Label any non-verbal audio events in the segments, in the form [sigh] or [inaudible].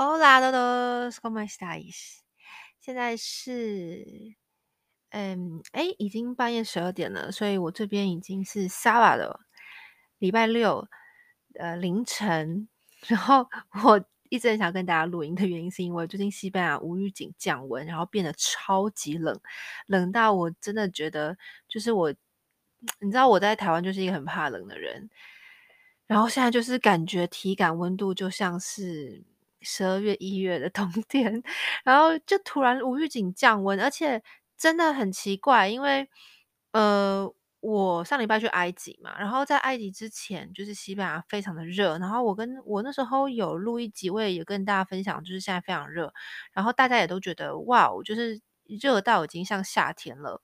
Hola todos, ¿cómo estáis? 现在是，嗯，哎，已经半夜十二点了，所以我这边已经是 sábado，礼拜六，呃，凌晨。然后我一直很想跟大家录音的原因，是因为最近西班牙无预警降温，然后变得超级冷，冷到我真的觉得，就是我，你知道我在台湾就是一个很怕冷的人，然后现在就是感觉体感温度就像是。十二月、一月的冬天，[laughs] 然后就突然无预警降温，而且真的很奇怪，因为呃，我上礼拜去埃及嘛，然后在埃及之前就是西班牙非常的热，然后我跟我那时候有录一集，我也有跟大家分享，就是现在非常热，然后大家也都觉得哇，就是热到已经像夏天了，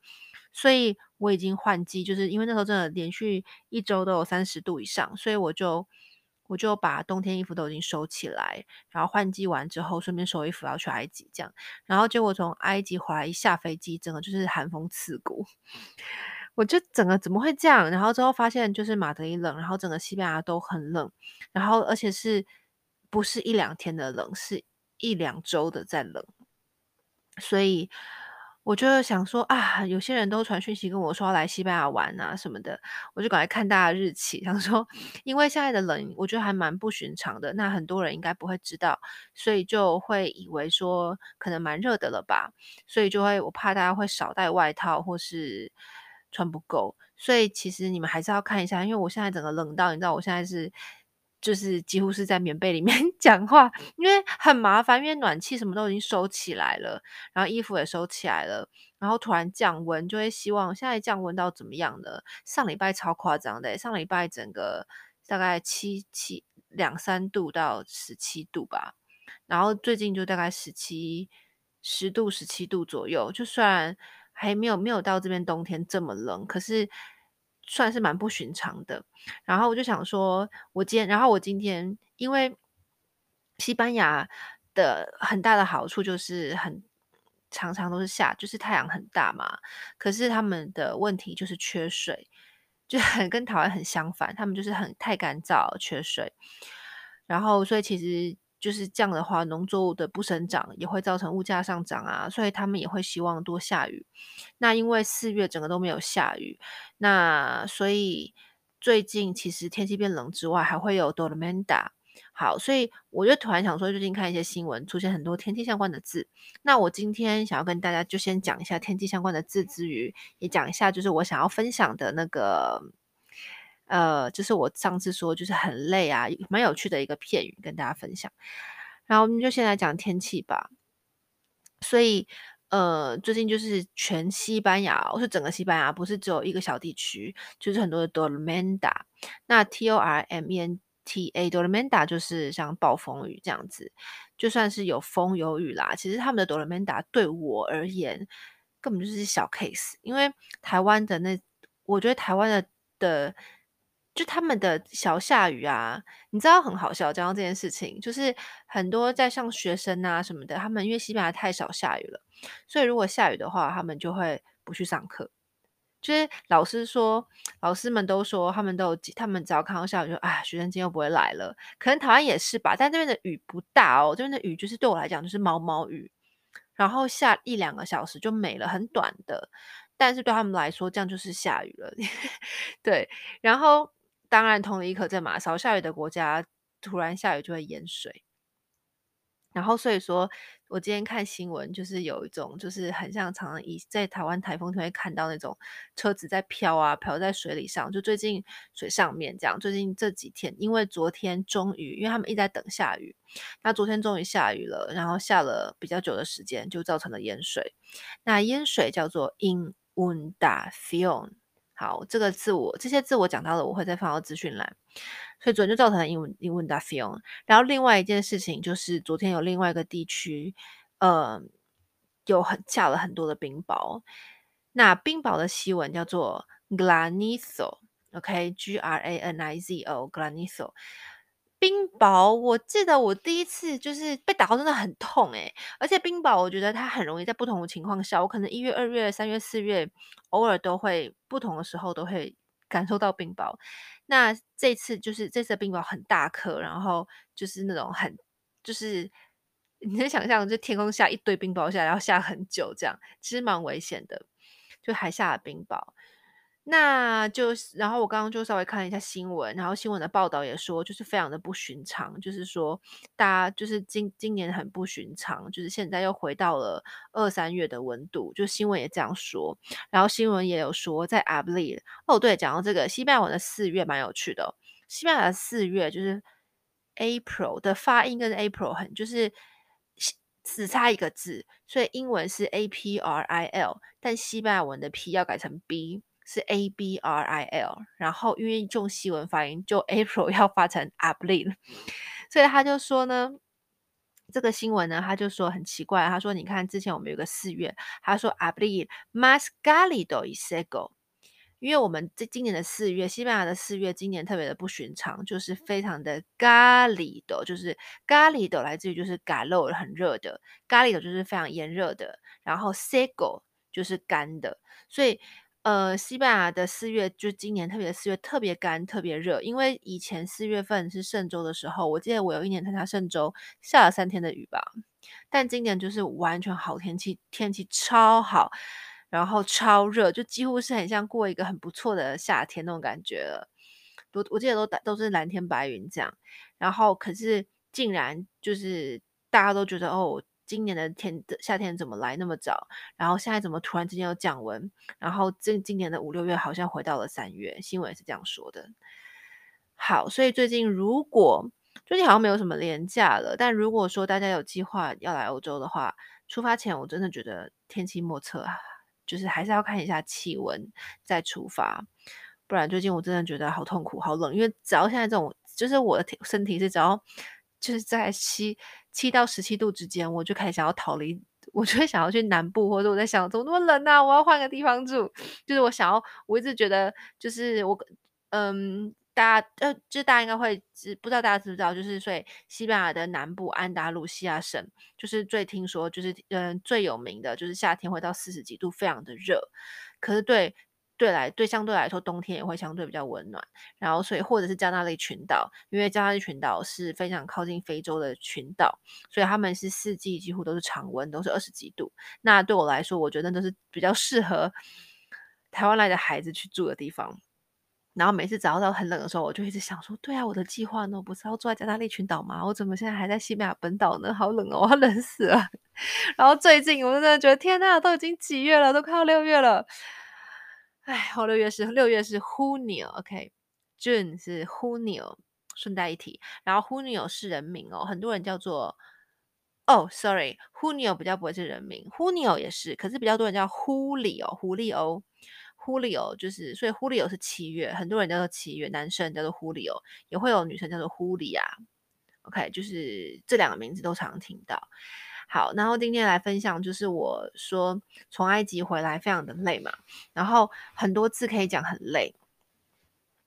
所以我已经换季，就是因为那时候真的连续一周都有三十度以上，所以我就。我就把冬天衣服都已经收起来，然后换季完之后，顺便收衣服要去埃及这样。然后结果从埃及回来一下飞机，整个就是寒风刺骨。[laughs] 我就整个怎么会这样？然后之后发现就是马德里冷，然后整个西班牙都很冷，然后而且是不是一两天的冷，是一两周的在冷，所以。我就想说啊，有些人都传讯息跟我说要来西班牙玩啊什么的，我就赶快看大家日期，想说，因为现在的冷，我觉得还蛮不寻常的，那很多人应该不会知道，所以就会以为说可能蛮热的了吧，所以就会我怕大家会少带外套或是穿不够，所以其实你们还是要看一下，因为我现在整个冷到，你知道我现在是。就是几乎是在棉被里面 [laughs] 讲话，因为很麻烦，因为暖气什么都已经收起来了，然后衣服也收起来了，然后突然降温，就会希望现在降温到怎么样呢？上礼拜超夸张的，上礼拜整个大概七七两三度到十七度吧，然后最近就大概十七十度十七度左右，就虽然还没有没有到这边冬天这么冷，可是。算是蛮不寻常的，然后我就想说，我今天，然后我今天，因为西班牙的很大的好处就是很常常都是下，就是太阳很大嘛，可是他们的问题就是缺水，就很跟台湾很相反，他们就是很太干燥，缺水，然后所以其实。就是这样的话，农作物的不生长也会造成物价上涨啊，所以他们也会希望多下雨。那因为四月整个都没有下雨，那所以最近其实天气变冷之外，还会有 tormenta。好，所以我就突然想说，最近看一些新闻，出现很多天气相关的字。那我今天想要跟大家就先讲一下天气相关的字之余，也讲一下就是我想要分享的那个。呃，就是我上次说，就是很累啊，蛮有趣的一个片语跟大家分享。然后我们就先来讲天气吧。所以，呃，最近就是全西班牙，我说整个西班牙，不是只有一个小地区，就是很多的 tormenta。那 T O R M E N T A tormenta 就是像暴风雨这样子，就算是有风有雨啦，其实他们的 tormenta 对我而言根本就是小 case，因为台湾的那，我觉得台湾的的。就他们的小下雨啊，你知道很好笑。讲到这件事情，就是很多在上学生啊什么的，他们因为西班牙太少下雨了，所以如果下雨的话，他们就会不去上课。就是老师说，老师们都说，他们都有，他们只要看到下雨就，就啊，学生今天又不会来了。可能台湾也是吧，但这边的雨不大哦，这边的雨就是对我来讲就是毛毛雨，然后下一两个小时就没了，很短的。但是对他们来说，这样就是下雨了，[laughs] 对，然后。当然，同理可证嘛，少下雨的国家突然下雨就会淹水。然后，所以说我今天看新闻，就是有一种，就是很像常常以在台湾台风天会看到那种车子在飘啊，飘在水里上。就最近水上面这样，最近这几天，因为昨天终于，因为他们一直在等下雨，那昨天终于下雨了，然后下了比较久的时间，就造成了淹水。那淹水叫做 inundación。好，这个自我这些自我讲到了，我会再放到资讯栏。所以昨天就造成了英文英文大费用。然后另外一件事情就是，昨天有另外一个地区，呃，有很下了很多的冰雹。那冰雹的西文叫做 glanizo，OK，G-R-A-N-I-Z-O，glanizo。冰雹，我记得我第一次就是被打到，真的很痛诶，而且冰雹，我觉得它很容易在不同的情况下，我可能一月、二月、三月、四月，偶尔都会不同的时候都会感受到冰雹。那这次就是这次的冰雹很大颗，然后就是那种很就是你能想象，就天空下一堆冰雹下，然后下很久，这样其实蛮危险的，就还下了冰雹。那就，然后我刚刚就稍微看了一下新闻，然后新闻的报道也说，就是非常的不寻常，就是说大家就是今今年很不寻常，就是现在又回到了二三月的温度，就新闻也这样说。然后新闻也有说，在 Abril，哦对，讲到这个西班牙文的四月蛮有趣的，西班牙的四月就是 April 的发音跟 April 很就是只差一个字，所以英文是 A P R I L，但西班牙文的 P 要改成 B。是 A B R I L，然后因为重西文发音，就 [laughs] April 要发成 Abril，[laughs] 所以他就说呢，这个新闻呢，他就说很奇怪，他说你看之前我们有个四月，他说 Abril mas cálido y seco，因为我们这今年的四月，西班牙的四月今年特别的不寻常，就是非常的 cálido，就是 cálido 来自于就是 calor 很热的，cálido 就是非常炎热的，然后 seco 就是干的，所以。呃，西班牙的四月就今年特别四月特别干特别热，因为以前四月份是圣周的时候，我记得我有一年参加圣周下了三天的雨吧，但今年就是完全好天气，天气超好，然后超热，就几乎是很像过一个很不错的夏天那种感觉了。我我记得都都是蓝天白云这样，然后可是竟然就是大家都觉得哦。今年的天的夏天怎么来那么早？然后现在怎么突然之间有降温？然后这今年的五六月好像回到了三月，新闻也是这样说的。好，所以最近如果最近好像没有什么连假了，但如果说大家有计划要来欧洲的话，出发前我真的觉得天气莫测啊，就是还是要看一下气温再出发，不然最近我真的觉得好痛苦、好冷，因为只要现在这种，就是我的身体是只要。就是在七七到十七度之间，我就开始想要逃离，我就会想要去南部，或者我在想，怎么那么冷啊？我要换个地方住。就是我想要，我一直觉得，就是我，嗯，大家呃，就大家应该会知，不知道大家知不知道，就是所以西班牙的南部安达鲁西亚省，就是最听说，就是嗯最有名的就是夏天会到四十几度，非常的热。可是对。对来对，相对来说，冬天也会相对比较温暖。然后，所以或者是加纳利群岛，因为加纳利群岛是非常靠近非洲的群岛，所以他们是四季几乎都是常温，都是二十几度。那对我来说，我觉得那都是比较适合台湾来的孩子去住的地方。然后每次只要到很冷的时候，我就一直想说：对啊，我的计划呢，不是要住在加纳利群岛吗？我怎么现在还在西班牙本岛呢？好冷哦，我要冷死了。[laughs] 然后最近我真的觉得，天呐，都已经几月了，都快要六月了。哎，后六月是六月是 Junio，OK，June、okay? 是 Junio，顺带一提，然后 Junio 是人名哦，很多人叫做哦，Sorry，Junio 比较不会是人名，Junio 也是，可是比较多人叫 Julio，胡利欧，Julio 就是，所以 Julio 是七月，很多人叫做七月，男生叫做 Julio，也会有女生叫做 Julia，OK，就是这两个名字都常听到。好，然后今天来分享，就是我说从埃及回来非常的累嘛，然后很多字可以讲很累。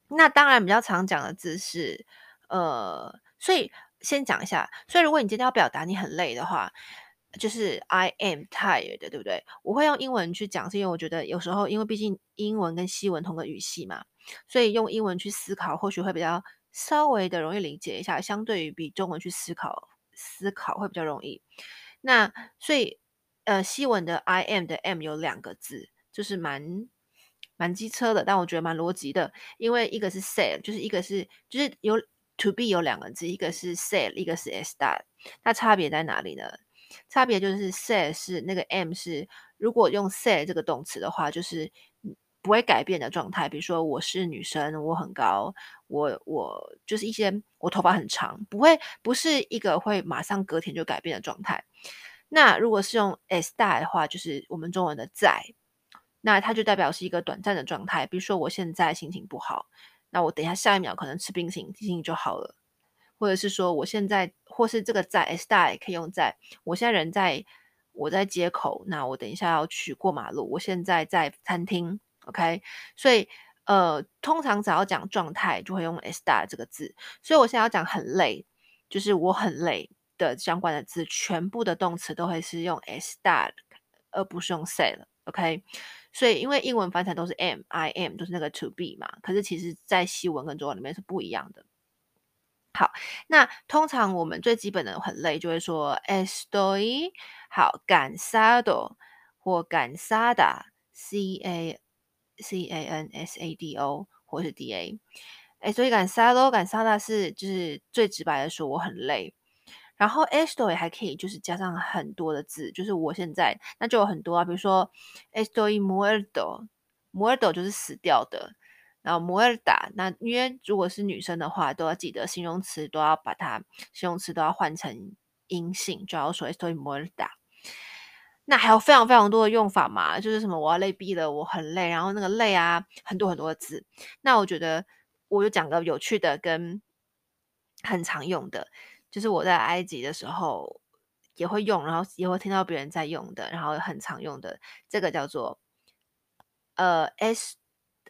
那当然比较常讲的字是呃，所以先讲一下。所以如果你今天要表达你很累的话，就是 I am tired，对不对？我会用英文去讲，是因为我觉得有时候因为毕竟英文跟西文同个语系嘛，所以用英文去思考或许会比较稍微的容易理解一下，相对于比中文去思考思考会比较容易。那所以，呃，西文的 I am 的 am 有两个字，就是蛮蛮机车的，但我觉得蛮逻辑的，因为一个是 say，就是一个是就是有 to be 有两个字，一个是 say，一个是 estar，它差别在哪里呢？差别就是 say 是那个 M 是如果用 say 这个动词的话，就是不会改变的状态，比如说我是女生，我很高，我我就是一些我头发很长，不会不是一个会马上隔天就改变的状态。那如果是用 S 带的话，就是我们中文的在，那它就代表是一个短暂的状态。比如说我现在心情不好，那我等一下下一秒可能吃冰淇淋，心情就好了。或者是说我现在，或是这个在 estar 也可以用在，我现在人在我在街口，那我等一下要去过马路，我现在在餐厅。OK，所以呃，通常只要讲状态，就会用 estar 这个字。所以我现在要讲很累，就是我很累的相关的字，全部的动词都会是用 estar，而不是用 say 了。OK，所以因为英文翻成都是 "m"，"I am"，都是那个 to be 嘛。可是其实在西文跟中文里面是不一样的。好，那通常我们最基本的很累，就会说 estoy 好 cansado 或 cansada，c a c a n s a d o 或是 d a，哎，所以 cansado 讲 sada 是就是最直白的说我很累。然后 estoy 还可以就是加上很多的字，就是我现在那就有很多啊，比如说 estoy muerto，muerto 就是死掉的。然后 muerta，那因为如果是女生的话，都要记得形容词都要把它形容词都要换成阴性，就要说 estoy muerta。那还有非常非常多的用法嘛，就是什么我要累毙了，我很累，然后那个累啊，很多很多的字。那我觉得我就讲个有趣的跟很常用的，就是我在埃及的时候也会用，然后也会听到别人在用的，然后很常用的这个叫做呃 s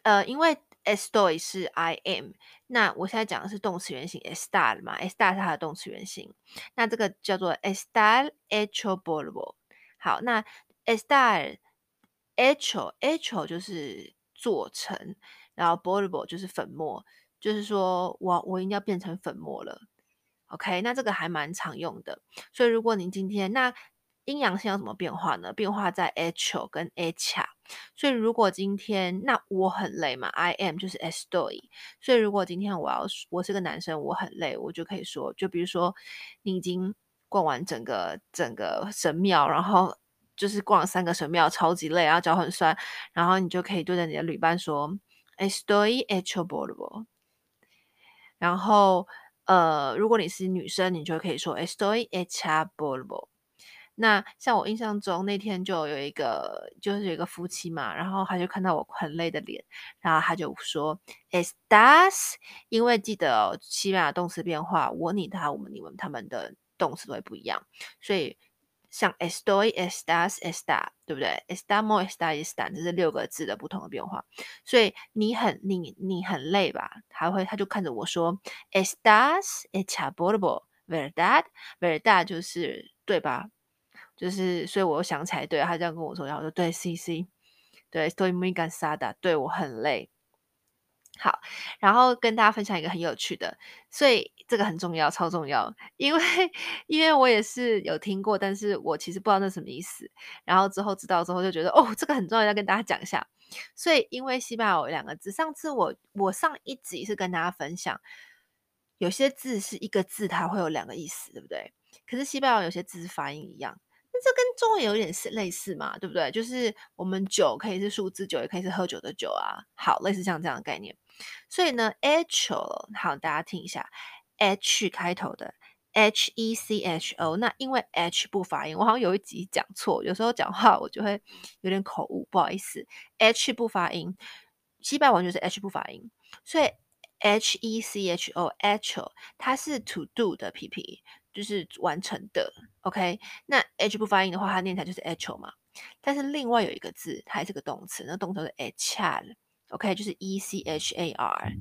呃因为。s t o y 是 I am，那我现在讲的是动词原形 s t a r 嘛 s t a r 是它的动词原形，那这个叫做 estar hecho polvo。好，那 estar hecho hecho 就是做成，然后 polvo 就是粉末，就是说我我应该要变成粉末了。OK，那这个还蛮常用的，所以如果您今天那。阴阳性要怎么变化呢？变化在 hecho 跟 hecha，所以如果今天那我很累嘛，I am 就是 estoy，所以如果今天我要我是个男生，我很累，我就可以说，就比如说你已经逛完整个整个神庙，然后就是逛了三个神庙，超级累，然后脚很酸，然后你就可以对着你的旅伴说 estoy hecho b o l v o。然后呃，如果你是女生，你就可以说 estoy hecha b o l v o。那像我印象中那天就有一个，就是有一个夫妻嘛，然后他就看到我很累的脸，然后他就说 estás，因为记得哦，西班牙动词变化，我、你、他、我们、你们，他们的动词都会不一样，所以像 estoy、estás、está，对不对？estamos、está、están，这是六个字的不同的变化，所以你很你你很累吧？他会他就看着我说 estás hecha polvo，verdad？verdad 就是对吧？就是，所以我又想起来，对，他这样跟我说，然后我说对，C C，对，estoy muy cansada，对，我很累。好，然后跟大家分享一个很有趣的，所以这个很重要，超重要，[laughs] 因为因为我也是有听过，但是我其实不知道那什么意思。然后之后知道之后就觉得，哦，这个很重要，要跟大家讲一下。所以因为西班牙有两个字，上次我我上一集是跟大家分享，有些字是一个字，它会有两个意思，对不对？可是西班牙有些字是发音一样。那这跟中文有点是类似嘛，对不对？就是我们酒可以是数字酒，也可以是喝酒的酒啊。好，类似像这样的概念。所以呢，hecho，好，大家听一下，h 开头的，h e c h o。那因为 h 不发音，我好像有一集讲错，有时候讲话我就会有点口误，不好意思。h 不发音，西班牙文就是 h 不发音，所以 h e c h o，hecho，它是 to do 的 pp。就是完成的，OK。那 h 不发音的话，它念起来就是 hecho 嘛。但是另外有一个字，它还是个动词，那动词是 echar，OK，就是 e c h a r。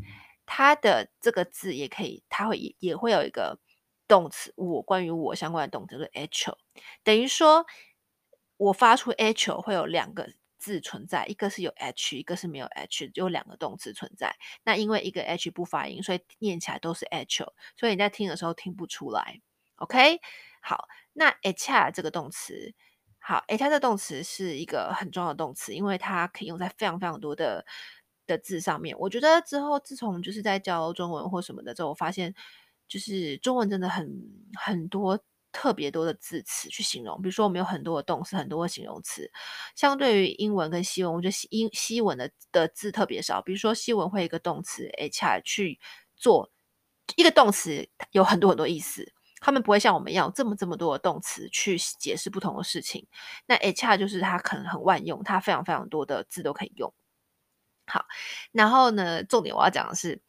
它的这个字也可以，它会也也会有一个动词，我关于我相关的动词是 hecho。等于说，我发出 hecho 会有两个字存在，一个是有 h，一个是没有 h，有两个动词存在。那因为一个 h 不发音，所以念起来都是 hecho，所以你在听的时候听不出来。OK，好，那 echar 这个动词，好，echar 这个动词是一个很重要的动词，因为它可以用在非常非常多的的字上面。我觉得之后自从就是在教中文或什么的之后，我发现就是中文真的很很多特别多的字词去形容。比如说我们有很多的动词，很多的形容词，相对于英文跟西文，我觉得英西文的的字特别少。比如说西文会一个动词 h r 去做一个动词，有很多很多意思。他们不会像我们一样这么这么多的动词去解释不同的事情。那 h r 就是它可能很万用，它非常非常多的字都可以用。好，然后呢，重点我要讲的是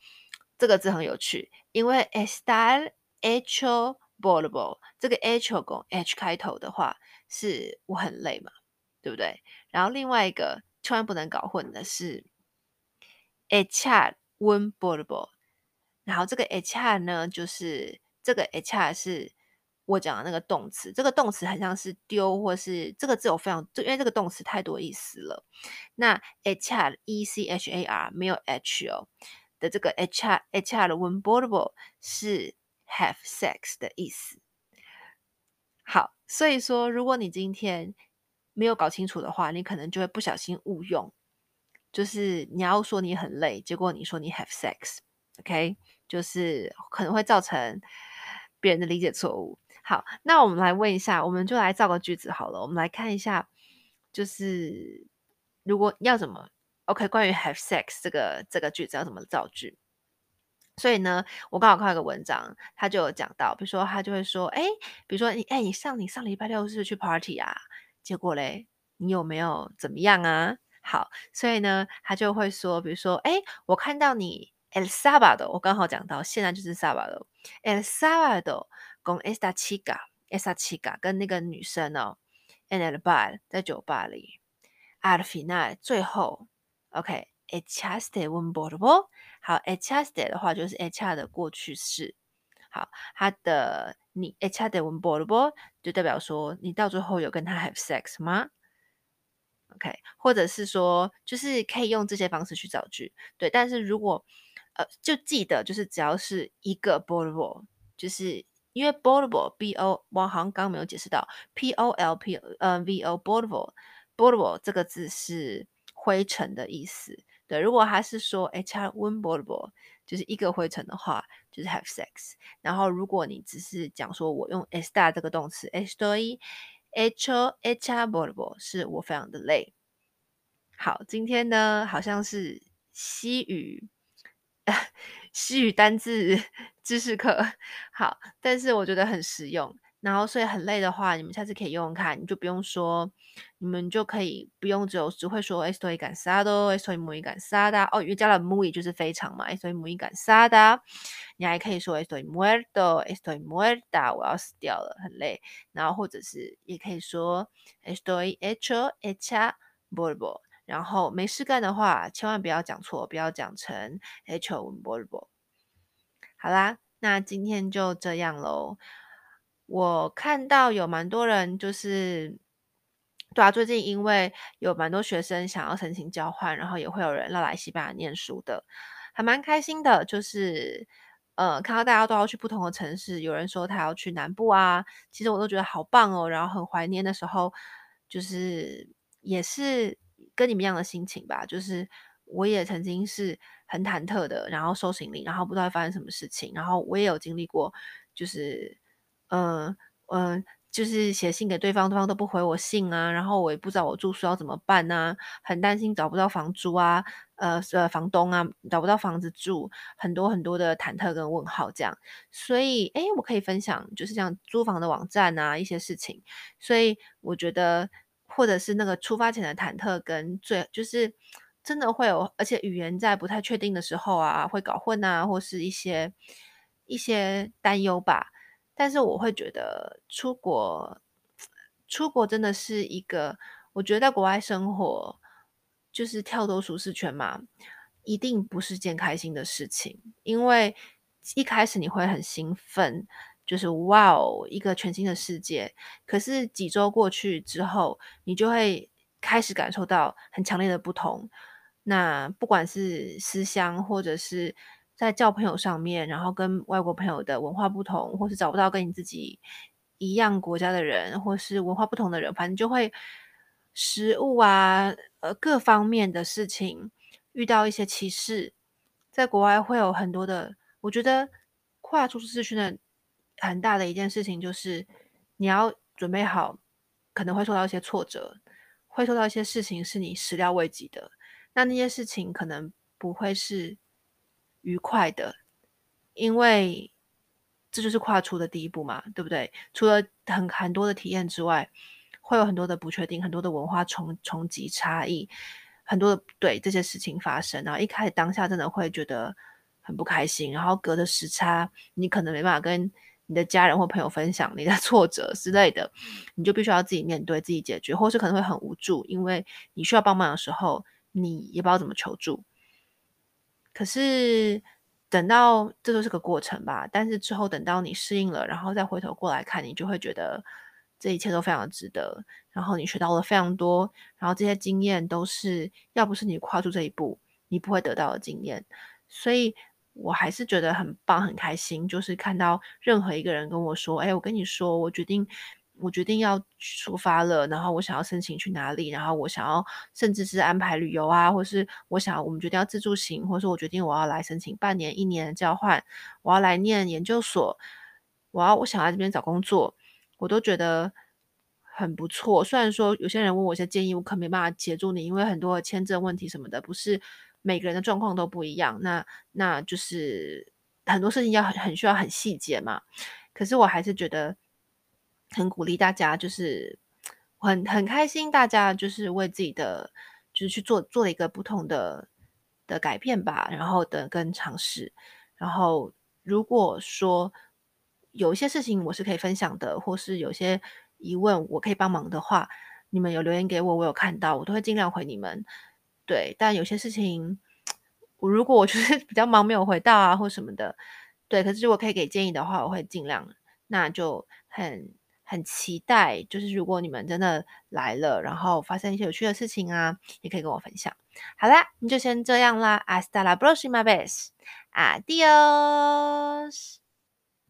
这个字很有趣，因为 estar hecho polvo 这个 hecho 跟 h 开头的话，是我很累嘛，对不对？然后另外一个千万不能搞混的是 echar un polvo，然后这个 echar 呢就是。这个 echar 是我讲的那个动词，这个动词很像是丢，或是这个字有非常，因为这个动词太多意思了。那 h r e c h a r 没有 h 哦的这个 echar echar un polvo 是 have sex 的意思。好，所以说，如果你今天没有搞清楚的话，你可能就会不小心误用，就是你要说你很累，结果你说你 have sex，OK，就是可能会造成别人的理解错误。好，那我们来问一下，我们就来造个句子好了。我们来看一下，就是如果要怎么 OK，关于 have sex 这个这个句子要怎么造句？所以呢，我刚好看一个文章，他就有讲到，比如说他就会说，哎，比如说你，哎，你上你上礼拜六是去 party 啊？结果嘞，你有没有怎么样啊？好，所以呢，他就会说，比如说，哎，我看到你 el sábado，我刚好讲到现在就是 sábado，el sábado con esta chica，esta chica 跟那个女生哦，en el bar 在酒吧里，al final 最后，OK。echaste un polvo，好，echaste 的话就是 echar 的过去式，好，它的你 echaste un polvo 就代表说你到最后有跟他 have sex 吗？OK，或者是说就是可以用这些方式去造句，对，但是如果呃就记得就是只要是一个 polvo，就是因为 polvo b o 我好像刚没有解释到 p o l p 呃 v o polvo polvo 这个字是灰尘的意思。对，如果他是说 echar un polvo，就是一个灰尘的话，就是 have sex。然后如果你只是讲说我用 s t a 这个动词，estoy hecho echar polvo，是我非常的累。好，今天呢好像是西语，西语单字知识课，好，但是我觉得很实用。然后，所以很累的话，你们下次可以用用看，你就不用说，你们就可以不用只有只会说 estoy cansado，estoy muy cansada，哦，因为加了 muy 就是非常嘛，estoy muy cansada，你还可以说 estoy muerto，estoy muerta，我要死掉了，很累。然后或者是也可以说 estoy hecho hecha polvo，然后没事干的话，千万不要讲错，不要讲成 hecho un polvo。好啦，那今天就这样喽。我看到有蛮多人，就是对啊，最近因为有蛮多学生想要申请交换，然后也会有人要来西班牙念书的，还蛮开心的。就是呃，看到大家都要去不同的城市，有人说他要去南部啊，其实我都觉得好棒哦，然后很怀念的时候，就是也是跟你们一样的心情吧。就是我也曾经是很忐忑的，然后收行李，然后不知道会发生什么事情，然后我也有经历过，就是。嗯嗯，就是写信给对方，对方都不回我信啊，然后我也不知道我住宿要怎么办呢、啊，很担心找不到房租啊，呃呃，房东啊找不到房子住，很多很多的忐忑跟问号这样，所以诶，我可以分享就是像租房的网站啊一些事情，所以我觉得或者是那个出发前的忐忑跟最就是真的会有，而且语言在不太确定的时候啊会搞混啊，或是一些一些担忧吧。但是我会觉得出国，出国真的是一个，我觉得在国外生活就是跳脱舒适圈嘛，一定不是件开心的事情。因为一开始你会很兴奋，就是哇哦，一个全新的世界。可是几周过去之后，你就会开始感受到很强烈的不同。那不管是思乡，或者是在交朋友上面，然后跟外国朋友的文化不同，或是找不到跟你自己一样国家的人，或是文化不同的人，反正就会食物啊，呃，各方面的事情遇到一些歧视，在国外会有很多的。我觉得跨出舒适圈的很大的一件事情就是你要准备好，可能会受到一些挫折，会受到一些事情是你始料未及的。那那些事情可能不会是。愉快的，因为这就是跨出的第一步嘛，对不对？除了很很多的体验之外，会有很多的不确定，很多的文化冲冲击差异，很多的对这些事情发生。然后一开始当下真的会觉得很不开心，然后隔着时差，你可能没办法跟你的家人或朋友分享你的 [laughs] 挫折之类的，你就必须要自己面对、自己解决，或是可能会很无助，因为你需要帮忙的时候，你也不知道怎么求助。可是等到这都是个过程吧，但是之后等到你适应了，然后再回头过来看，你就会觉得这一切都非常值得。然后你学到了非常多，然后这些经验都是要不是你跨出这一步，你不会得到的经验。所以我还是觉得很棒，很开心，就是看到任何一个人跟我说：“哎，我跟你说，我决定，我决定要出发了，然后我想要申请去哪里，然后我想要甚至是安排旅游啊，或是我想我们决定要自助行，或是我决定我要来申请半年、一年的交换，我要来念研究所，我要我想来这边找工作，我都觉得很不错。虽然说有些人问我一些建议，我可没办法协助你，因为很多签证问题什么的，不是。”每个人的状况都不一样，那那就是很多事情要很很需要很细节嘛。可是我还是觉得很鼓励大家，就是很很开心，大家就是为自己的就是去做做了一个不同的的改变吧，然后的跟尝试。然后如果说有一些事情我是可以分享的，或是有些疑问我可以帮忙的话，你们有留言给我，我有看到，我都会尽量回你们。对，但有些事情，我如果我就是 [laughs] 比较忙没有回到啊，或什么的，对。可是如果可以给建议的话，我会尽量。那就很很期待，就是如果你们真的来了，然后发生一些有趣的事情啊，也可以跟我分享。好啦，那就先这样啦。Hasta la próxima vez. Adiós.